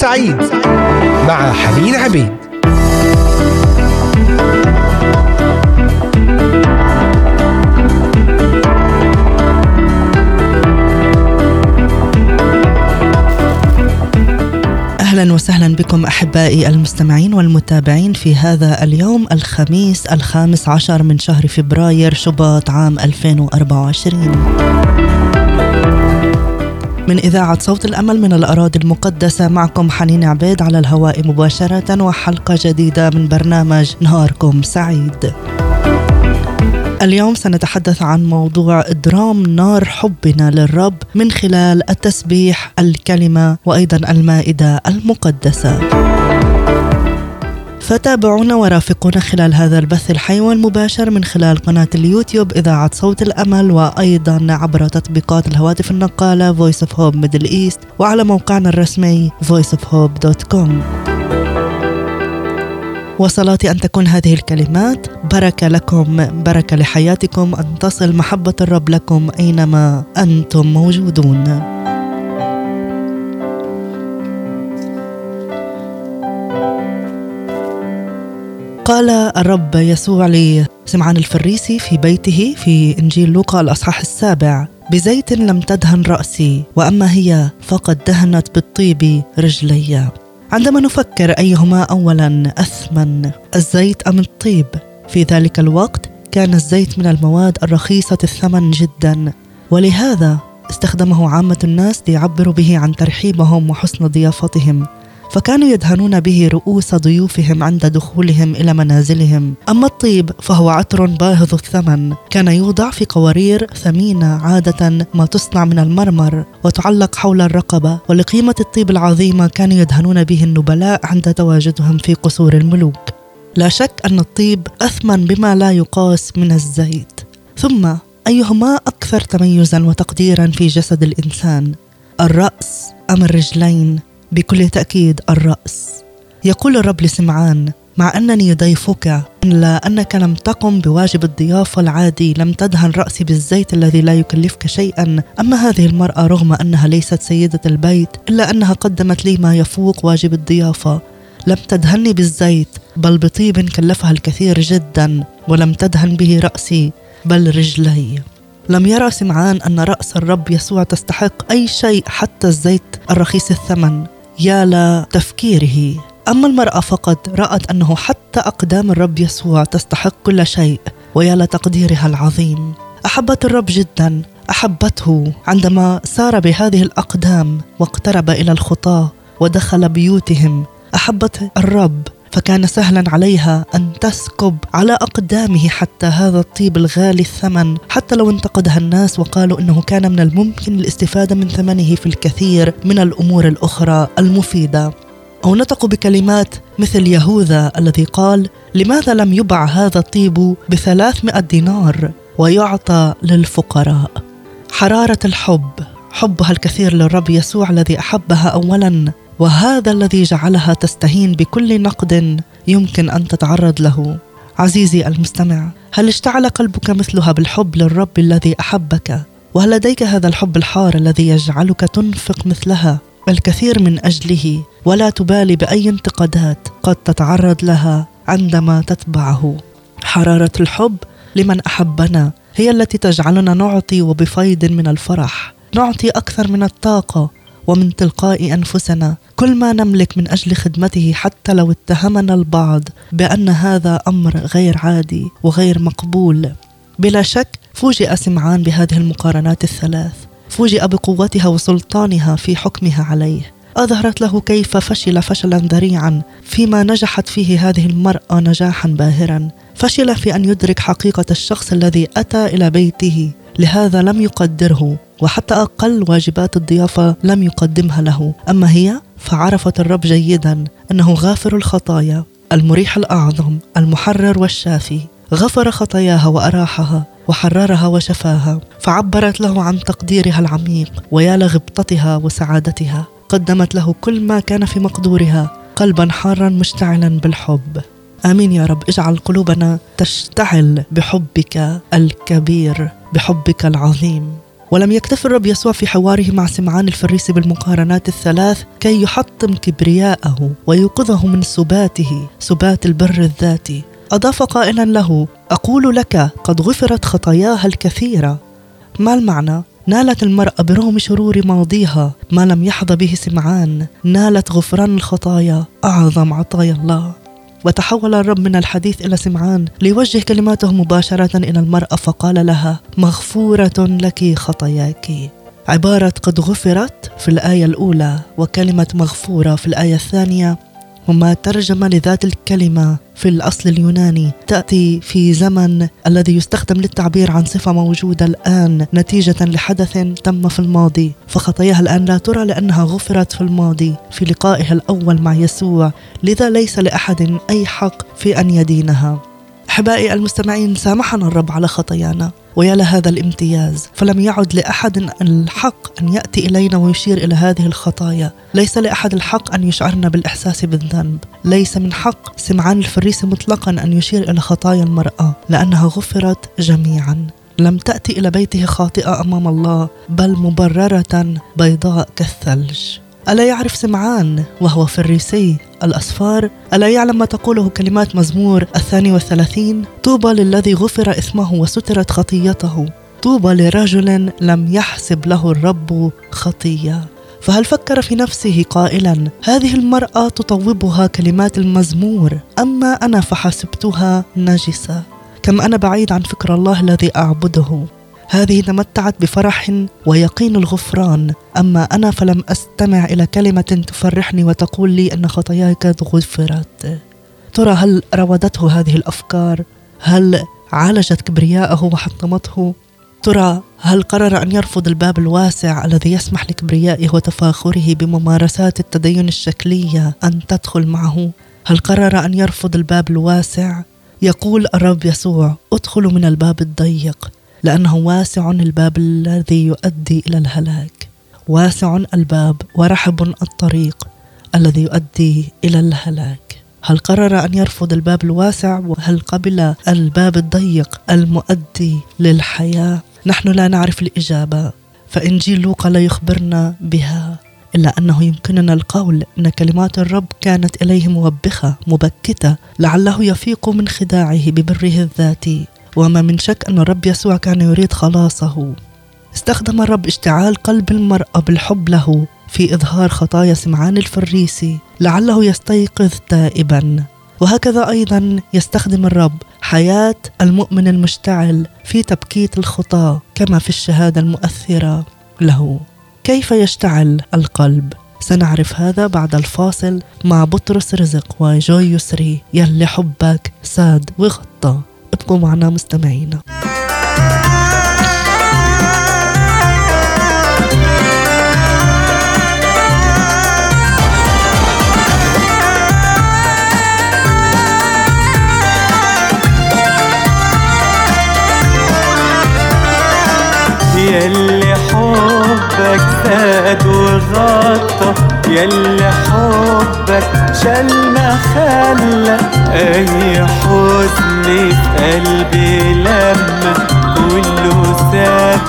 سعيد مع حنين عبيد. أهلا وسهلا بكم أحبائي المستمعين والمتابعين في هذا اليوم الخميس الخامس عشر من شهر فبراير شباط عام 2024 من إذاعة صوت الأمل من الأراضي المقدسة معكم حنين عبيد على الهواء مباشرة وحلقة جديدة من برنامج نهاركم سعيد. اليوم سنتحدث عن موضوع إدرام نار حبنا للرب من خلال التسبيح، الكلمة وأيضا المائدة المقدسة. فتابعونا ورافقونا خلال هذا البث الحي والمباشر من خلال قناة اليوتيوب إذاعة صوت الأمل وأيضا عبر تطبيقات الهواتف النقالة Voice of Hope Middle East وعلى موقعنا الرسمي voiceofhope.com وصلاتي أن تكون هذه الكلمات. بركة لكم بركة لحياتكم. أن تصل محبة الرب لكم أينما أنتم موجودون. قال الرب يسوع لسمعان الفريسي في بيته في إنجيل لوقا الأصحاح السابع بزيت لم تدهن رأسي وأما هي فقد دهنت بالطيب رجلي. عندما نفكر أيهما اولا أثمن الزيت أم الطيب؟ في ذلك الوقت كان الزيت من المواد الرخيصة الثمن جدا ولهذا استخدمه عامة الناس ليعبروا به عن ترحيبهم وحسن ضيافتهم. فكانوا يدهنون به رؤوس ضيوفهم عند دخولهم إلى منازلهم. أما الطيب فهو عطر باهظ الثمن. كان يوضع في قوارير ثمينة عادة ما تصنع من المرمر وتعلق حول الرقبة. ولقيمة الطيب العظيمة كانوا يدهنون به النبلاء عند تواجدهم في قصور الملوك. لا شك أن الطيب أثمن بما لا يقاس من الزيت. ثم أيهما أكثر تميزا وتقديرا في جسد الإنسان؟ الرأس أم الرجلين؟ بكل تأكيد الرأس. يقول الرب لسمعان مع أنني ضيفك إلا أنك لم تقم بواجب الضيافة العادي لم تدهن رأسي بالزيت الذي لا يكلفك شيئا. أما هذه المرأة رغم أنها ليست سيدة البيت إلا أنها قدمت لي ما يفوق واجب الضيافة. لم تدهني بالزيت بل بطيب كلفها الكثير جدا ولم تدهن به رأسي بل رجلي. لم يرى سمعان أن رأس الرب يسوع تستحق أي شيء حتى الزيت الرخيص الثمن. يا لتفكيره أما المرأة فقط رأت أنه حتى أقدام الرب يسوع تستحق كل شيء ويا لتقديرها العظيم. أحبت الرب جدا أحبته. عندما سار بهذه الأقدام واقترب إلى الخطاة ودخل بيوتهم أحبت الرب. فكان سهلا عليها أن تسكب على أقدامه حتى هذا الطيب الغالي الثمن. حتى لو انتقدها الناس وقالوا إنه كان من الممكن الاستفادة من ثمنه في الكثير من الأمور الأخرى المفيدة. أو نطقوا بكلمات مثل يهوذا الذي قال لماذا لم يبع هذا الطيب بثلاثمائة دينار ويعطى للفقراء؟ حرارة الحب حبها الكثير للرب يسوع الذي أحبها اولا. وهذا الذي جعلها تستهين بكل نقد يمكن أن تتعرض له. عزيزي المستمع هل اشتعل قلبك مثلها بالحب للرب الذي أحبك؟ وهل لديك هذا الحب الحار الذي يجعلك تنفق مثلها؟ الكثير من أجله ولا تبالي بأي انتقادات قد تتعرض لها عندما تتبعه. حرارة الحب لمن أحبنا هي التي تجعلنا نعطي وبفيض من الفرح نعطي أكثر من الطاقة ومن تلقاء أنفسنا كل ما نملك من أجل خدمته حتى لو اتهمنا البعض بأن هذا أمر غير عادي وغير مقبول. بلا شك فوجئ سمعان بهذه المقارنات الثلاث. فوجئ بقوتها وسلطانها في حكمها عليه. أظهرت له كيف فشل فشلا ذريعا فيما نجحت فيه هذه المرأة نجاحا باهرا. فشل في أن يدرك حقيقة الشخص الذي أتى إلى بيته لهذا لم يقدره. وحتى أقل واجبات الضيافة لم يقدمها له. أما هي فعرفت الرب جيدا أنه غافر الخطايا المريح الأعظم المحرر والشافي. غفر خطاياها وأراحها وحررها وشفاها فعبرت له عن تقديرها العميق ويا لغبطتها وسعادتها. قدمت له كل ما كان في مقدورها قلبا حارا مشتعلا بالحب. آمين يا رب. اجعل قلوبنا تشتعل بحبك الكبير بحبك العظيم. ولم يكتف الرب يسوع في حواره مع سمعان الفريسي بالمقارنات الثلاث كي يحطم كبرياءه ويوقظه من سباته سبات البر الذاتي. أضاف قائلا له أقول لك قد غفرت خطاياها الكثيرة. ما المعنى؟ نالت المرأة برغم شرور ماضيها ما لم يحظى به سمعان. نالت غفران الخطايا أعظم عطايا الله. وتحول الرب من الحديث إلى سمعان ليوجه كلماته مباشرة إلى المرأة فقال لها مغفورة لك خطاياك. عبارة قد غفرت في الآية الأولى وكلمة مغفورة في الآية الثانية هما ترجمة لذات الكلمة في الأصل اليوناني تأتي في زمن الذي يستخدم للتعبير عن صفة موجودة الآن نتيجة لحدث تم في الماضي فخطاياها الآن لا ترى لأنها غفرت في الماضي في لقائها الأول مع يسوع لذا ليس لأحد أي حق في أن يدينها. أحبائي المستمعين سامحنا الرب على خطايانا ويا لهذا الامتياز فلم يعد لأحد الحق أن يأتي إلينا ويشير إلى هذه الخطايا. ليس لأحد الحق أن يشعرنا بالإحساس بالذنب. ليس من حق سمعان الفريسي مطلقا أن يشير إلى خطايا المرأة لأنها غفرت جميعا. لم تأتي إلى بيته خاطئة أمام الله بل مبررة بيضاء كالثلج. ألا يعرف سمعان؟ وهو فريسي الأسفار ألا يعلم ما تقوله كلمات مزمور الثاني والثلاثين؟ طوبى للذي غفر إثمه وسترت خطيته. طوبى لرجل لم يحسب له الرب خطية. فهل فكر في نفسه قائلا هذه المرأة تطوبها كلمات المزمور أما أنا فحسبتها نجسة. كم أنا بعيد عن فكر الله الذي أعبده. هذه تمتعت بفرح ويقين الغفران. أما أنا فلم أستمع إلى كلمة تفرحني وتقول لي أن خطاياي قد غفرت. ترى هل راودته هذه الأفكار؟ هل عالجت كبرياءه وحطمته؟ ترى هل قرر أن يرفض الباب الواسع الذي يسمح لكبريائه وتفاخره بممارسات التدين الشكلية أن تدخل معه؟ هل قرر أن يرفض الباب الواسع؟ يقول الرب يسوع ادخلوا من الباب الضيق. لأنه واسع الباب الذي يؤدي إلى الهلاك. واسع الباب ورحب الطريق الذي يؤدي إلى الهلاك. هل قرر أن يرفض الباب الواسع؟ وهل قبل الباب الضيق المؤدي للحياة؟ نحن لا نعرف الإجابة فإنجيل لوقا لا يخبرنا بها إلا أنه يمكننا القول أن كلمات الرب كانت إليه موبخة مبكتة لعله يفيق من خداعه ببره الذاتي. وما من شك أن الرب يسوع كان يريد خلاصه. استخدم الرب اشتعال قلب المرأة بالحب له في إظهار خطايا سمعان الفريسي لعله يستيقظ تائبا. وهكذا أيضا يستخدم الرب حياة المؤمن المشتعل في تبكيت الخطاة كما في الشهادة المؤثرة له. كيف يشتعل القلب؟ سنعرف هذا بعد الفاصل مع بطرس رزق وجوي يسري يلي حبك ساد وغطى. ابقوا معنا مستمعينا. يلي حبك زاد وغطى يلي حبك شال ما خلى أي حزن في قلبي لما كله ساب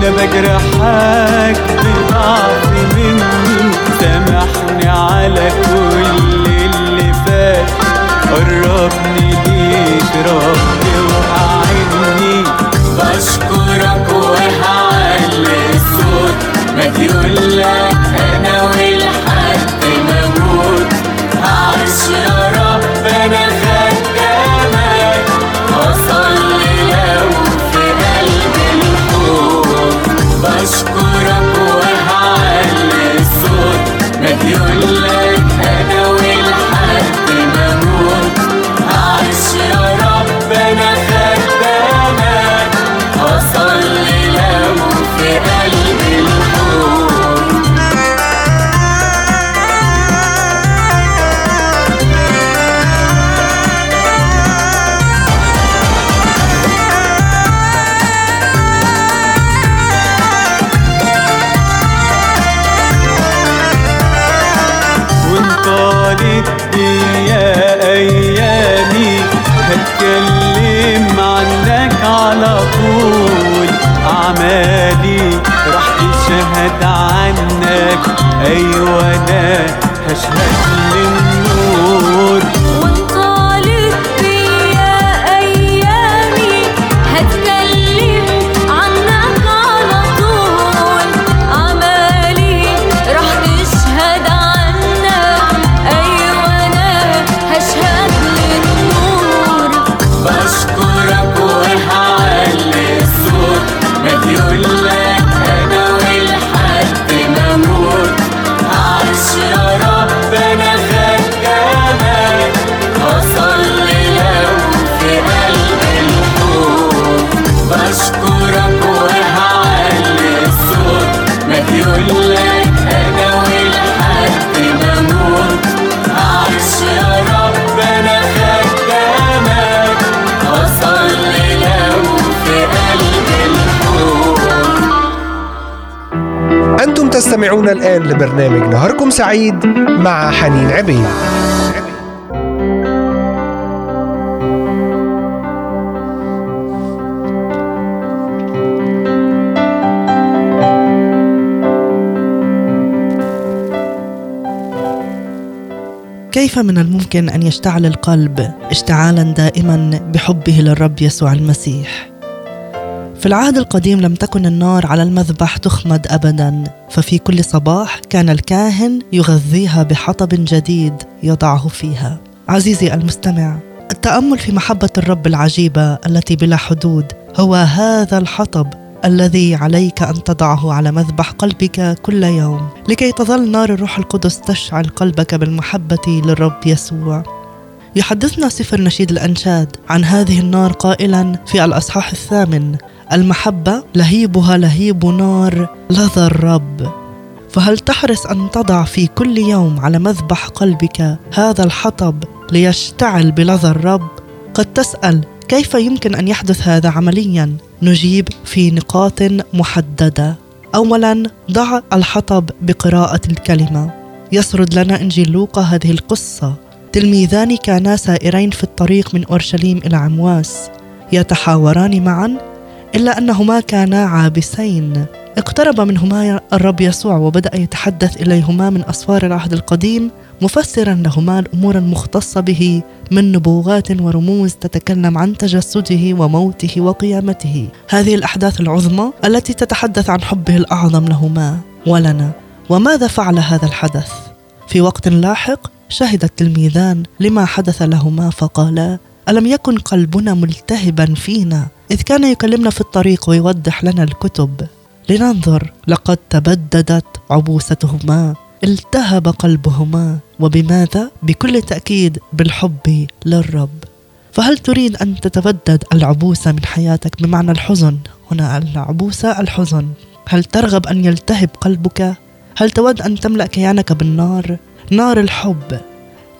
وأنا بجرحك بضعف مني. سامحني على كل اللي فات. قربني ليك رب وأعني بشكرك وهعلي الصوت. مديولك أنا اعمالي راح تشهد عنك. أيوه أنا هشهد للنور تستمعون الآن لبرنامج نهاركم سعيد مع حنين عبيد. كيف من الممكن أن يشتعل القلب اشتعالا دائما بحبه للرب يسوع المسيح؟ في العهد القديم لم تكن النار على المذبح تخمد ابدا ففي كل صباح كان الكاهن يغذيها بحطب جديد يضعه فيها. عزيزي المستمع التأمل في محبة الرب العجيبة التي بلا حدود هو هذا الحطب الذي عليك أن تضعه على مذبح قلبك كل يوم لكي تظل نار الروح القدس تشعل قلبك بالمحبة للرب يسوع. يحدثنا سفر نشيد الأنشاد عن هذه النار قائلا في الأصحاح الثامن المحبة لهيبها لهيب نار لظى الرب. فهل تحرص أن تضع في كل يوم على مذبح قلبك هذا الحطب ليشتعل بلظى الرب؟ قد تسأل كيف يمكن أن يحدث هذا عمليا؟ نجيب في نقاط محددة. اولا ضع الحطب بقراءة الكلمة. يسرد لنا إنجيل لوقا هذه القصة. تلميذان كانا سائرين في الطريق من أورشليم إلى عمواس. يتحاوران معا إلا أنهما كانا عابسين. اقترب منهما الرب يسوع وبدأ يتحدث إليهما من أسفار العهد القديم مفسرا لهما الأمور المختصة به من نبوغات ورموز تتكلم عن تجسده وموته وقيامته. هذه الأحداث العظمى التي تتحدث عن حبه الأعظم لهما ولنا. وماذا فعل هذا الحدث؟ في وقت لاحق شهد التلميذان لما حدث لهما فقالا ألم يكن قلبنا ملتهبا فينا؟ إذ كان يكلمنا في الطريق ويوضح لنا الكتب. لننظر لقد تبددت عبوستهما. التهب قلبهما. وبماذا؟ بكل تأكيد بالحب للرب. فهل تريد أن تتبدد العبوسة من حياتك بمعنى الحزن؟ هنا العبوسة الحزن. هل ترغب أن يلتهب قلبك؟ هل تود أن تملأ كيانك بالنار؟ نار الحب.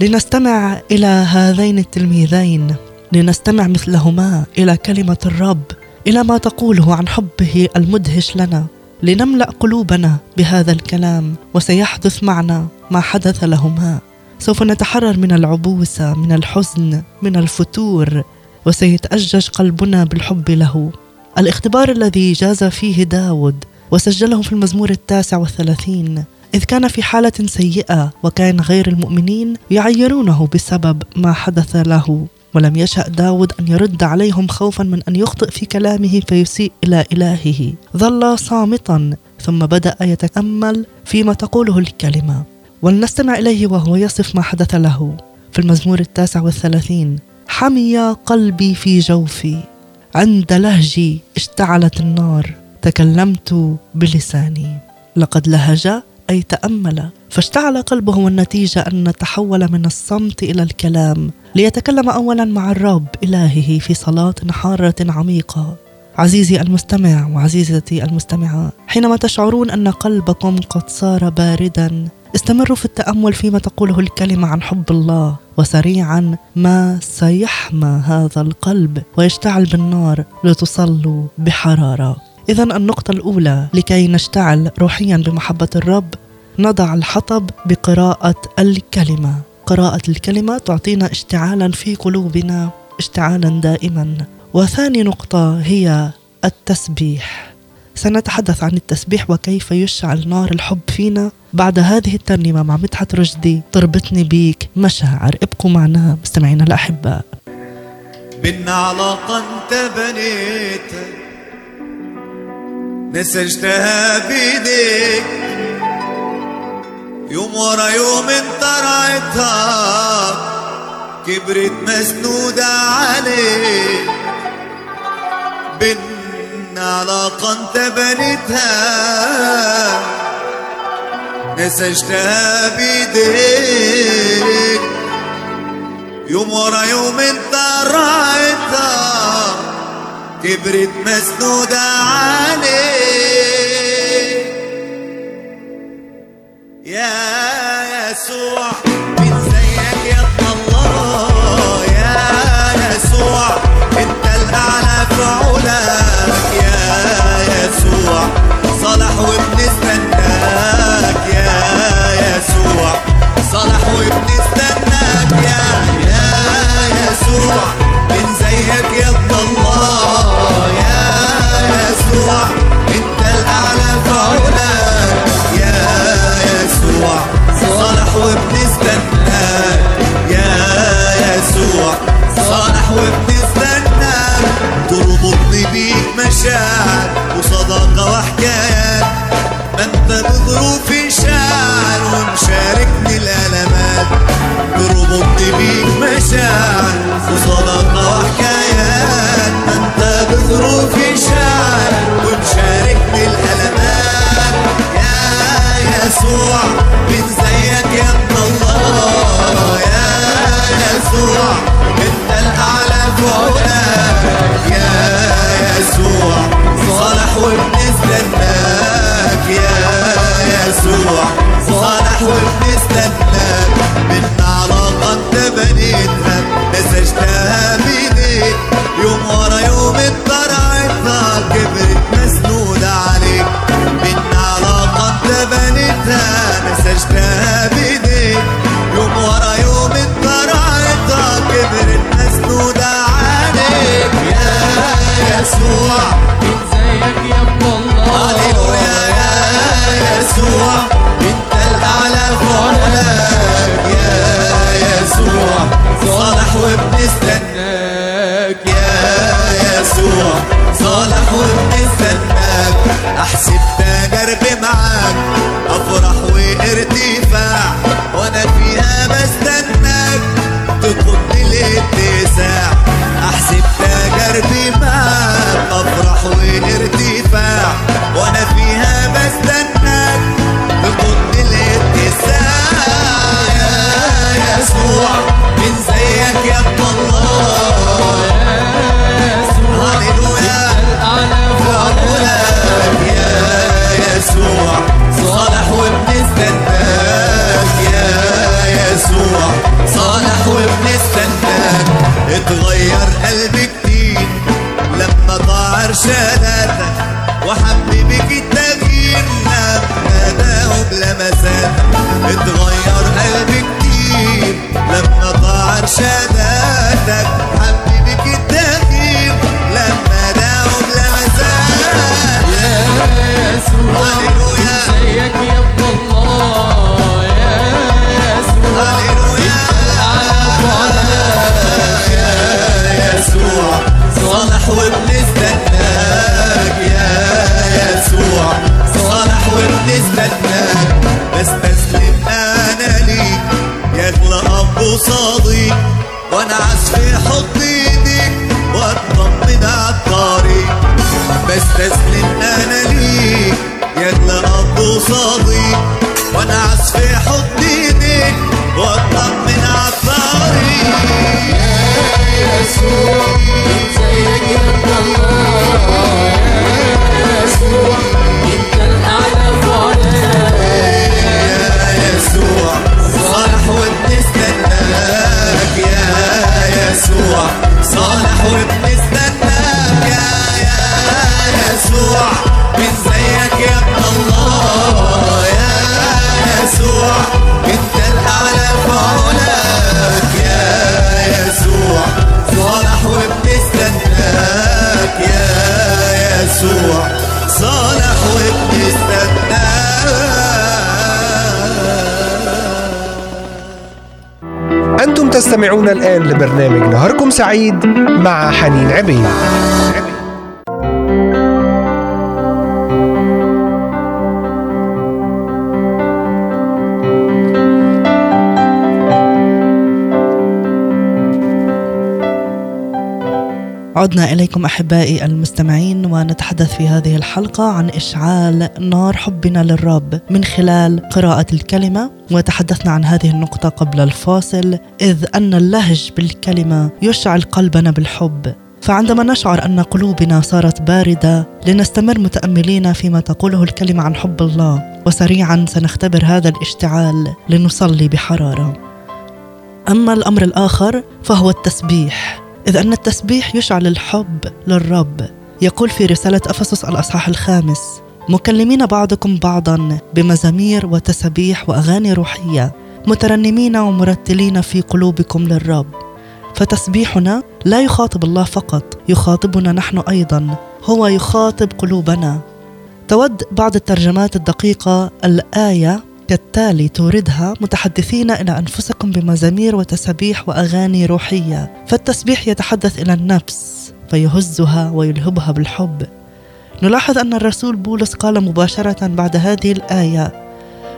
لنستمع إلى هذين التلميذين لنستمع مثلهما إلى كلمة الرب إلى ما تقوله عن حبه المدهش لنا لنملأ قلوبنا بهذا الكلام وسيحدث معنا ما حدث لهما. سوف نتحرر من العبوسه من الحزن من الفتور وسيتأجج قلبنا بالحب له. الاختبار الذي جاز فيه داود وسجله في المزمور التاسع والثلاثين إذ كان في حالة سيئة وكان غير المؤمنين يعيرونه بسبب ما حدث له ولم يشأ داود أن يرد عليهم خوفا من أن يخطئ في كلامه فيسيء إلى إلهه. ظل صامتا ثم بدأ يتأمل فيما تقوله الكلمة. ولنستمع إليه وهو يصف ما حدث له. في المزمور التاسع والثلاثين حمي قلبي في جوفي. عند لهجي اشتعلت النار. تكلمت بلساني. لقد لهج أي تأمل فاشتعل قلبه والنتيجة أن تحول من الصمت إلى الكلام ليتكلم أولا مع الرب إلهه في صلاة حارة عميقة. عزيزي المستمع وعزيزتي المستمعة حينما تشعرون أن قلبكم قد صار باردا استمروا في التأمل فيما تقوله الكلمة عن حب الله وسريعا ما سيحمى هذا القلب ويشتعل بالنار لتصلوا بحرارة. إذا النقطة الأولى لكي نشتعل روحيا بمحبة الرب نضع الحطب بقراءة الكلمة. قراءة الكلمة تعطينا اشتعالا في قلوبنا اشتعالا دائما. وثاني نقطة هي التسبيح. سنتحدث عن التسبيح وكيف يشعل نار الحب فينا. بعد هذه الترنيمة مع مدحت رشدي تربطني بيك. مشاعر ابقوا معنا مستمعينا الأحباء. بينا علاقة انت بنيتها نسجتها بإيديك. يوم ورا يوم انت رعيتها كبرت مسنودة عليك. بينا علاقة انت بنيتها. نسجتها بإيديك. يوم ورا يوم انت رايتها كبرت مسنودة عليك. يا يسوع من زيك يا الله. يا يسوع انت الأعلى في علاك يا يسوع صالح وبنستناك يا يسوع صالح وبنستناك يا يا يسوع من زيك يا الله يا شلالة وحببك التغيير لما داهم اتغير قلبي كتير لما ضاع ارشاداتك حبيبي يسوع صالح وبنستناك أنتم تستمعون الآن لبرنامج نهاركم سعيد مع حنين عبيد. عدنا إليكم أحبائي المستمعين ونتحدث في هذه الحلقة عن إشعال نار حبنا للرب من خلال قراءة الكلمة وتحدثنا عن هذه النقطة قبل الفاصل إذ أن اللهج بالكلمة يشعل قلبنا بالحب. فعندما نشعر أن قلوبنا صارت باردة لنستمر متأملين فيما تقوله الكلمة عن حب الله وسريعا سنختبر هذا الإشتعال لنصلي بحرارة. أما الأمر الآخر فهو التسبيح. إذ أن التسبيح يشعل الحب للرب. يقول في رسالة أفسس الأصحاح الخامس مكلمين بعضكم بعضا بمزامير وتسبيح وأغاني روحية مترنمين ومرتلين في قلوبكم للرب. فتسبيحنا لا يخاطب الله فقط يخاطبنا نحن أيضا هو يخاطب قلوبنا. تود بعض الترجمات الدقيقة الآية كالتالي توردها متحدثين إلى أنفسكم بمزامير وتسابيح وأغاني روحية فالتسبيح يتحدث إلى النفس فيهزها ويلهبها بالحب. نلاحظ أن الرسول بولس قال مباشرة بعد هذه الآية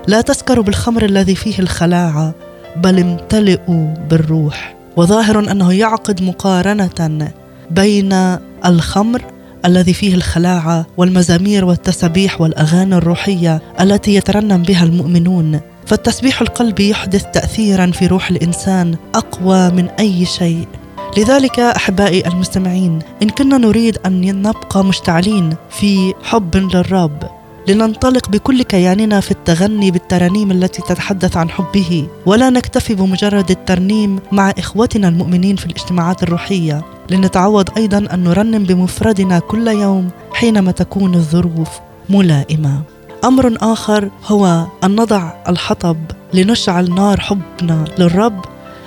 لا تسكروا بالخمر الذي فيه الخلاعة بل امتلئوا بالروح وظاهر أنه يعقد مقارنة بين الخمر الذي فيه الخلاعه والمزامير والتسابيح والأغاني الروحية التي يترنم بها المؤمنون. فالتسبيح القلبي يحدث تاثيرا في روح الإنسان أقوى من أي شيء. لذلك أحبائي المستمعين إن كنا نريد أن نبقى مشتعلين في حب للرب. لننطلق بكل كياننا في التغني بالترانيم التي تتحدث عن حبه ولا نكتفي بمجرد الترنيم مع إخوتنا المؤمنين في الاجتماعات الروحية. لنتعود أيضا أن نرنم بمفردنا كل يوم حينما تكون الظروف ملائمة. أمر آخر هو أن نضع الحطب لنشعل نار حبنا للرب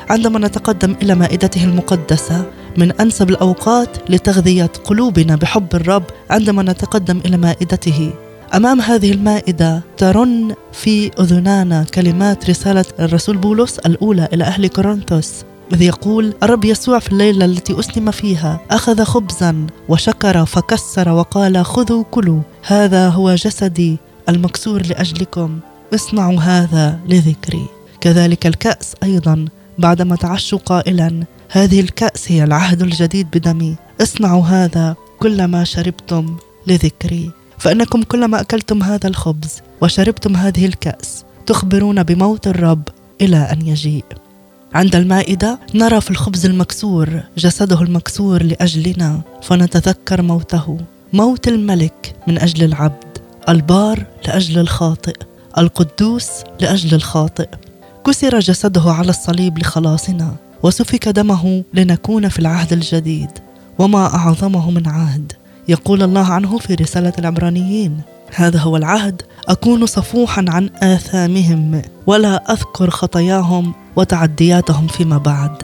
عندما نتقدم إلى مائدته المقدسة. من أنسب الأوقات لتغذية قلوبنا بحب الرب عندما نتقدم إلى مائدته. أمام هذه المائدة ترن في أذنانا كلمات رسالة الرسول بولس الأولى إلى أهل كورنثوس إذ يقول الرب يسوع في الليلة التي أسلم فيها أخذ خبزا وشكر فكسر وقال خذوا كلوا هذا هو جسدي المكسور لأجلكم اصنعوا هذا لذكري. كذلك الكأس أيضا بعدما تعشوا قائلا هذه الكأس هي العهد الجديد بدمي اصنعوا هذا كلما شربتم لذكري. فإنكم كلما أكلتم هذا الخبز وشربتم هذه الكأس تخبرون بموت الرب إلى أن يجيء. عند المائدة نرى في الخبز المكسور جسده المكسور لأجلنا فنتذكر موته. موت الملك من أجل العبد البار لأجل الخاطئ القدوس لأجل الخاطئ. كسر جسده على الصليب لخلاصنا وسفك دمه لنكون في العهد الجديد وما أعظمه من عهد. يقول الله عنه في رسالة العبرانيين هذا هو العهد أكون صفوحا عن آثامهم ولا أذكر خطاياهم وتعدياتهم فيما بعد.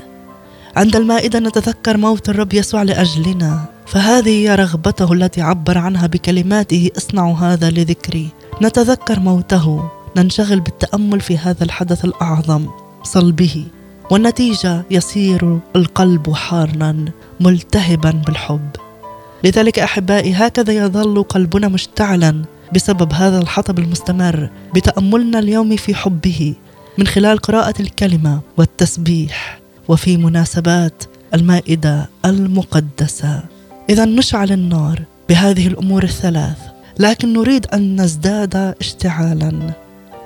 عند المائدة نتذكر موت الرب يسوع لأجلنا فهذه هي رغبته التي عبر عنها بكلماته اصنعوا هذا لذكري. نتذكر موته ننشغل بالتأمل في هذا الحدث الأعظم صلبه والنتيجة يصير القلب حارا ملتهبا بالحب. لذلك أحبائي هكذا يظل قلبنا مشتعلا بسبب هذا الحطب المستمر بتأملنا اليومي في حبه من خلال قراءة الكلمة والتسبيح وفي مناسبات المائدة المقدسة. إذا نشعل النار بهذه الأمور الثلاث لكن نريد أن نزداد اشتعالا.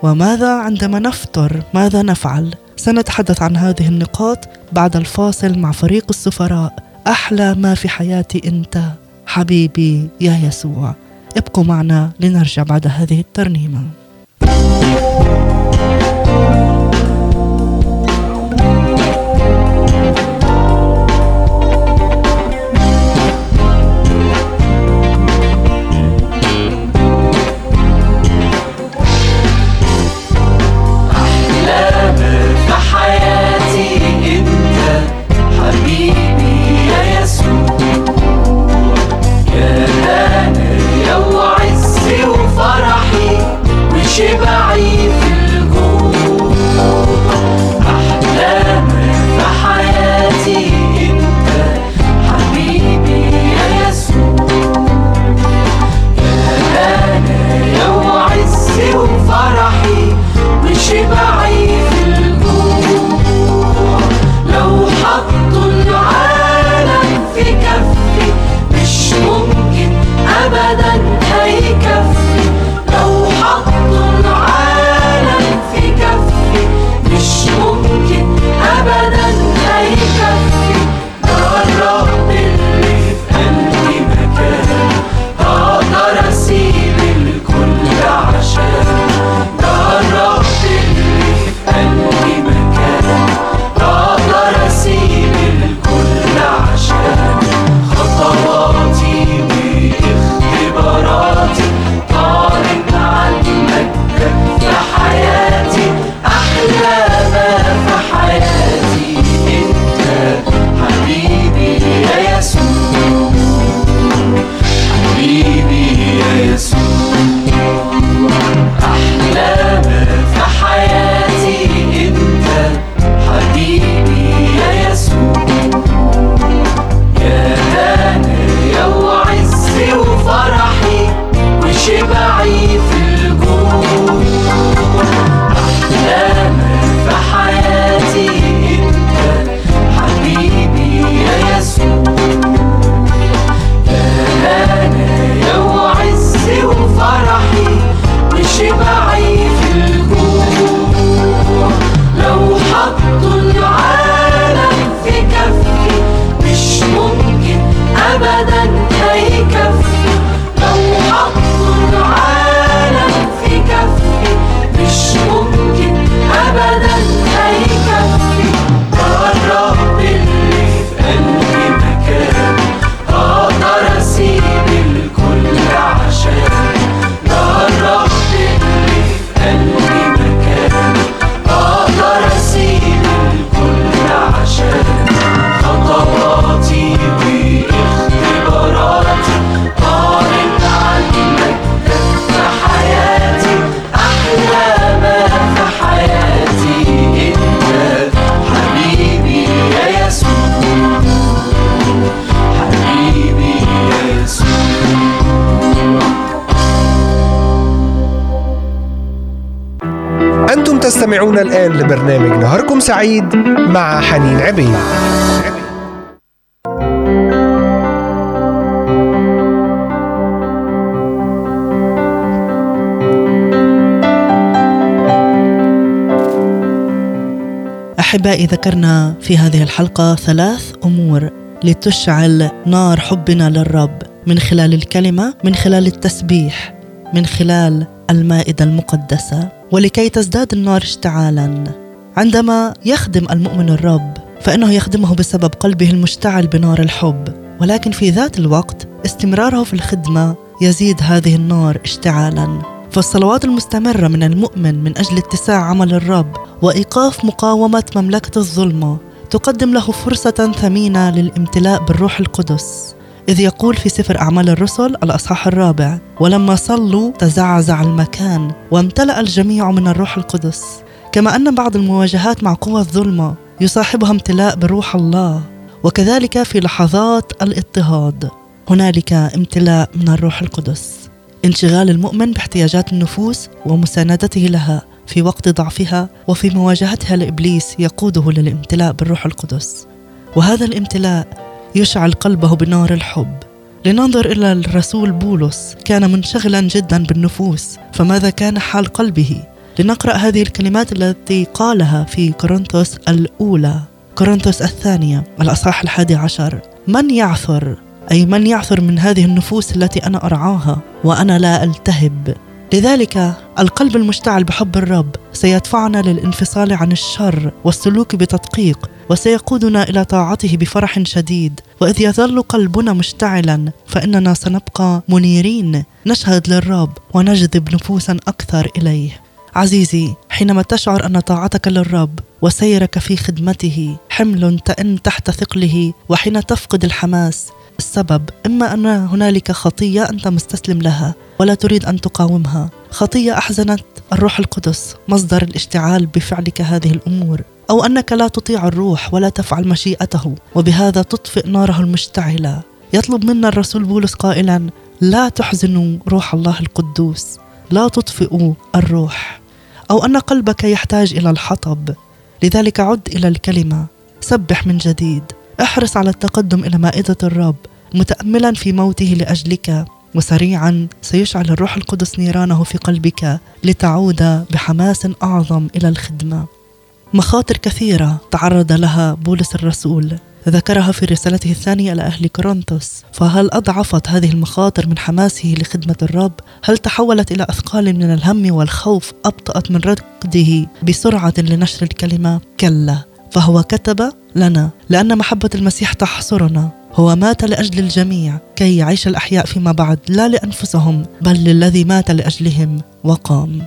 وماذا عندما نفطر؟ ماذا نفعل؟ سنتحدث عن هذه النقاط بعد الفاصل مع فريق السفراء. أحلى ما في حياتي أنت. حبيبي يا يسوع ابقوا معنا لنرجع بعد هذه الترنيمة. في Shiva. تستمعون الآن لبرنامج نهاركم سعيد مع حنين عبيد. أحبائي ذكرنا في هذه الحلقة ثلاث أمور لتشعل نار حبنا للرب من خلال الكلمة من خلال التسبيح من خلال المائدة المقدسة. ولكي تزداد النار اشتعالا. عندما يخدم المؤمن الرب فإنه يخدمه بسبب قلبه المشتعل بنار الحب. ولكن في ذات الوقت استمراره في الخدمة يزيد هذه النار اشتعالا. فالصلوات المستمرة من المؤمن من أجل اتساع عمل الرب وإيقاف مقاومة مملكة الظلمة تقدم له فرصة ثمينة للامتلاء بالروح القدس. إذ يقول في سفر أعمال الرسل الأصحاح الرابع ولما صلوا تزعزع المكان وامتلأ الجميع من الروح القدس كما أن بعض المواجهات مع قوى الظلمة يصاحبها امتلاء بروح الله وكذلك في لحظات الاضطهاد هنالك امتلاء من الروح القدس. انشغال المؤمن باحتياجات النفوس ومساندته لها في وقت ضعفها وفي مواجهتها لإبليس يقوده للامتلاء بالروح القدس. وهذا الامتلاء يشعل قلبه بنار الحب. لننظر إلى الرسول بولس كان منشغلا جدا بالنفوس فماذا كان حال قلبه؟ لنقرأ هذه الكلمات التي قالها في كورنثوس الأولى. كورنثوس الثانية الأصحاح الحادي عشر. من يعثر؟ أي من يعثر من هذه النفوس التي أنا أرعاها وأنا لا ألتهب. لذلك القلب المشتعل بحب الرب سيدفعنا للانفصال عن الشر والسلوك بتدقيق وسيقودنا إلى طاعته بفرح شديد. وإذ يظل قلبنا مشتعلا فإننا سنبقى منيرين. نشهد للرب ونجذب نفوسا أكثر إليه. عزيزي حينما تشعر أن طاعتك للرب وسيرك في خدمته حمل تئن تحت ثقله وحين تفقد الحماس السبب إما أن هنالك خطية أنت مستسلم لها ولا تريد أن تقاومها. خطية أحزنت الروح القدس مصدر الاشتعال بفعلك هذه الأمور. أو أنك لا تطيع الروح ولا تفعل مشيئته وبهذا تطفئ ناره المشتعلة. يطلب منا الرسول بولس قائلا لا تحزنوا روح الله القدوس لا تطفئوا الروح. أو أن قلبك يحتاج إلى الحطب. لذلك عد إلى الكلمة سبح من جديد. احرص على التقدم إلى مائدة الرب متاملا في موته لأجلك وسريعا سيشعل الروح القدس نيرانه في قلبك لتعود بحماس أعظم إلى الخدمة مخاطر كثيرة تعرض لها بولس الرسول ذكرها في رسالته الثانية إلى أهل كورنثوس فهل أضعفت هذه المخاطر من حماسه لخدمة الرب؟ هل تحولت إلى أثقال من الهم والخوف أبطأت من ركضه بسرعة لنشر الكلمة؟ كلا فهو كتب لنا لأن محبة المسيح تحصرنا. هو مات لأجل الجميع كي يعيش الأحياء فيما بعد لا لأنفسهم بل للذي مات لأجلهم وقام.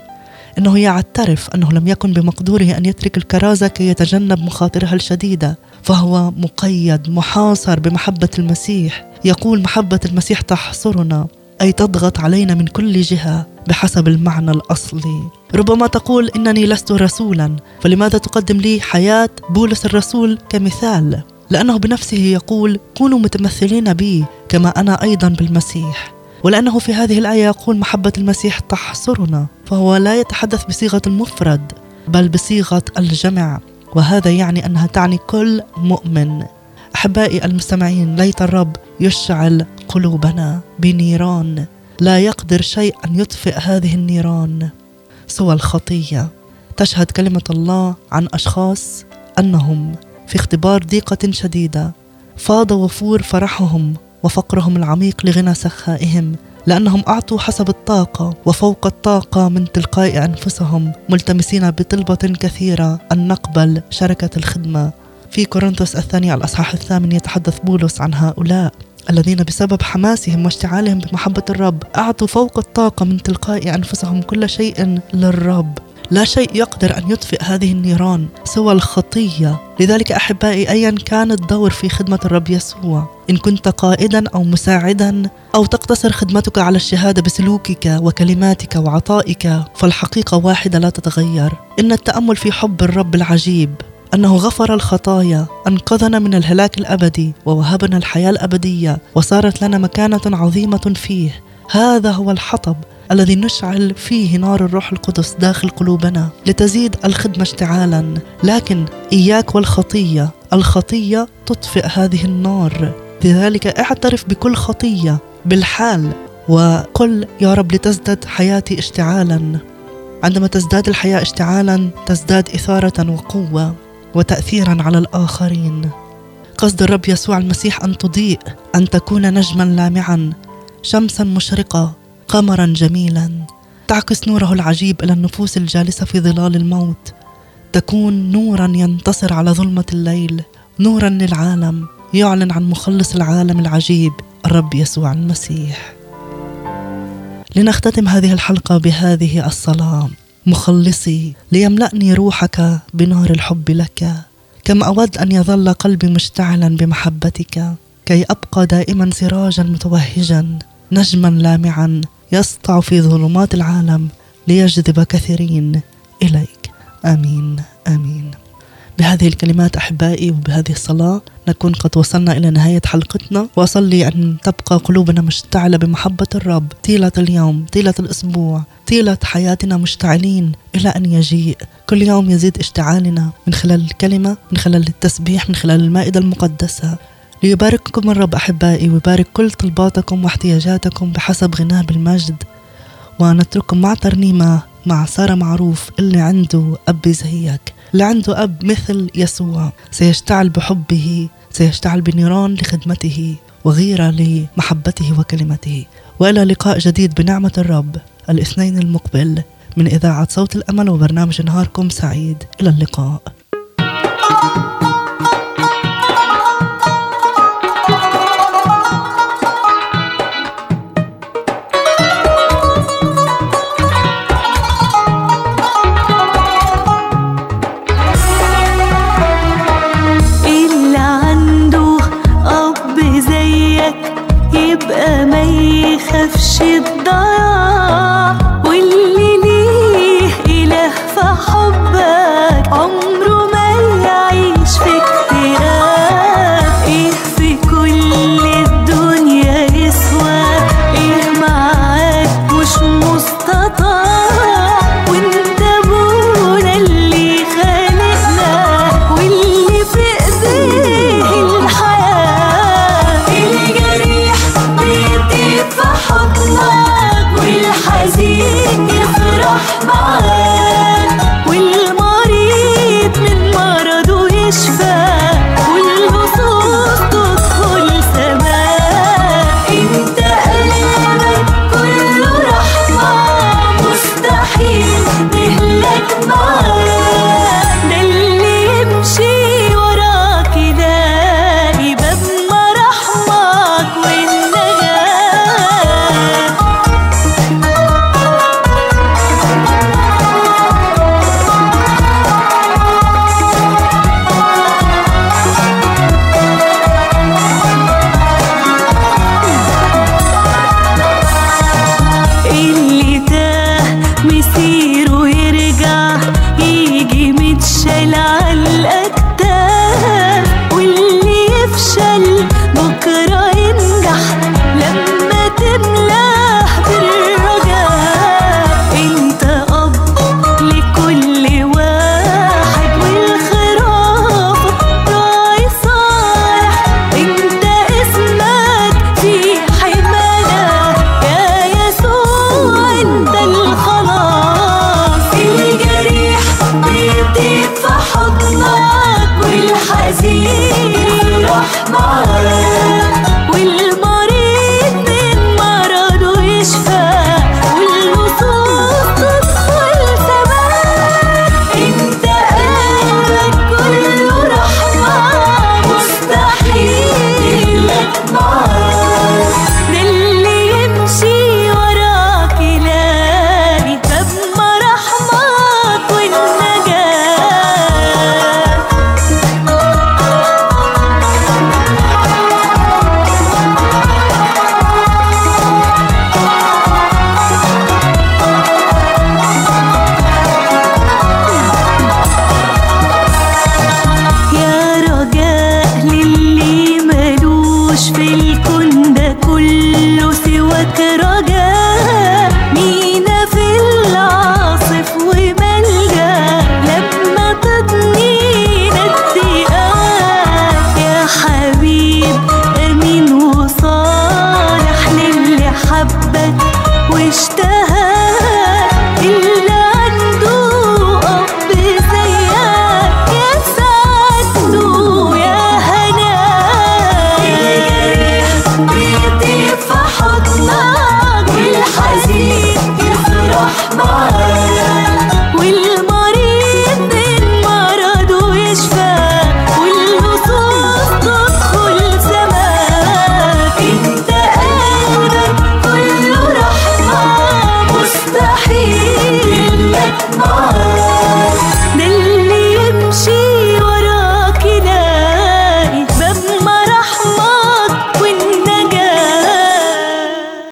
إنه يعترف أنه لم يكن بمقدوره أن يترك الكرازة كي يتجنب مخاطرها الشديدة فهو مقيد محاصر بمحبة المسيح. يقول محبة المسيح تحصرنا. أي تضغط علينا من كل جهة بحسب المعنى الأصلي. ربما تقول إنني لست رسولا فلماذا تقدم لي حياة بولس الرسول كمثال؟ لأنه بنفسه يقول كونوا متمثلين بي كما أنا أيضا بالمسيح. ولأنه في هذه الآية يقول محبة المسيح تحصرنا. فهو لا يتحدث بصيغة المفرد بل بصيغة الجمع. وهذا يعني أنها تعني كل مؤمن. أحبائي المستمعين ليت الرب يشعل قلوبنا بنيران. لا يقدر شيء أن يطفئ هذه النيران. سوى الخطية. تشهد كلمة الله عن أشخاص أنهم في اختبار ضيقة شديدة. فاض وفور فرحهم وفقرهم العميق لغنى سخائهم لأنهم أعطوا حسب الطاقة وفوق الطاقة من تلقاء أنفسهم ملتمسين بطلبة كثيرة أن نقبل شركة الخدمة. في كورنثوس الثانية الأصحاح الثامن يتحدث بولس عن هؤلاء. الذين بسبب حماسهم واشتعالهم بمحبة الرب أعطوا فوق الطاقة من تلقاء أنفسهم كل شيء للرب. لا شيء يقدر أن يطفئ هذه النيران سوى الخطية. لذلك أحبائي ايا كان الدور في خدمة الرب يسوع. إن كنت قائدا أو مساعدا أو تقتصر خدمتك على الشهادة بسلوكك وكلماتك وعطائك فالحقيقة واحدة لا تتغير. إن التأمل في حب الرب العجيب. أنه غفر الخطايا أنقذنا من الهلاك الأبدي ووهبنا الحياة الأبدية وصارت لنا مكانة عظيمة فيه. هذا هو الحطب الذي نشعل فيه نار الروح القدس داخل قلوبنا لتزيد الخدمة اشتعالا. لكن إياك والخطية الخطية تطفئ هذه النار. لذلك اعترف بكل خطية بالحال وقل يا رب لتزداد حياتي اشتعالا. عندما تزداد الحياة اشتعالا تزداد إثارة وقوة. وتاثيرا على الآخرين. قصد الرب يسوع المسيح أن تضيء أن تكون نجما لامعا شمسا مشرقة قمرا جميلا. تعكس نوره العجيب إلى النفوس الجالسة في ظلال الموت. تكون نورا ينتصر على ظلمة الليل نورا للعالم يعلن عن مخلص العالم العجيب الرب يسوع المسيح. لنختتم هذه الحلقة بهذه الصلاة. مخلصي ليملأني روحك بنار الحب لك. كم أود أن يظل قلبي مشتعلا بمحبتك كي أبقى دائما سراجا متوهجا نجما لامعا يسطع في ظلمات العالم ليجذب كثيرين إليك. آمين آمين. بهذه الكلمات أحبائي وبهذه الصلاة نكون قد وصلنا إلى نهاية حلقتنا. وأصلي أن تبقى قلوبنا مشتعلة بمحبة الرب. طيلة اليوم طيلة الأسبوع طيلة حياتنا مشتعلين إلى أن يجيء. كل يوم يزيد اشتعالنا من خلال الكلمة من خلال التسبيح من خلال المائدة المقدسة. ليبارككم الرب أحبائي ويبارك كل طلباتكم واحتياجاتكم بحسب غناه بالمجد ونترككم مع ترنيمة مع سارة معروف اللي عنده أبي زيك لعنده أب مثل يسوع. سيشتعل بحبه سيشتعل بنيران لخدمته وغيرة لمحبته وكلمته. وإلى لقاء جديد بنعمة الرب الاثنين المقبل. من إذاعة صوت الأمل وبرنامج نهاركم سعيد. إلى اللقاء. يخافش الضرب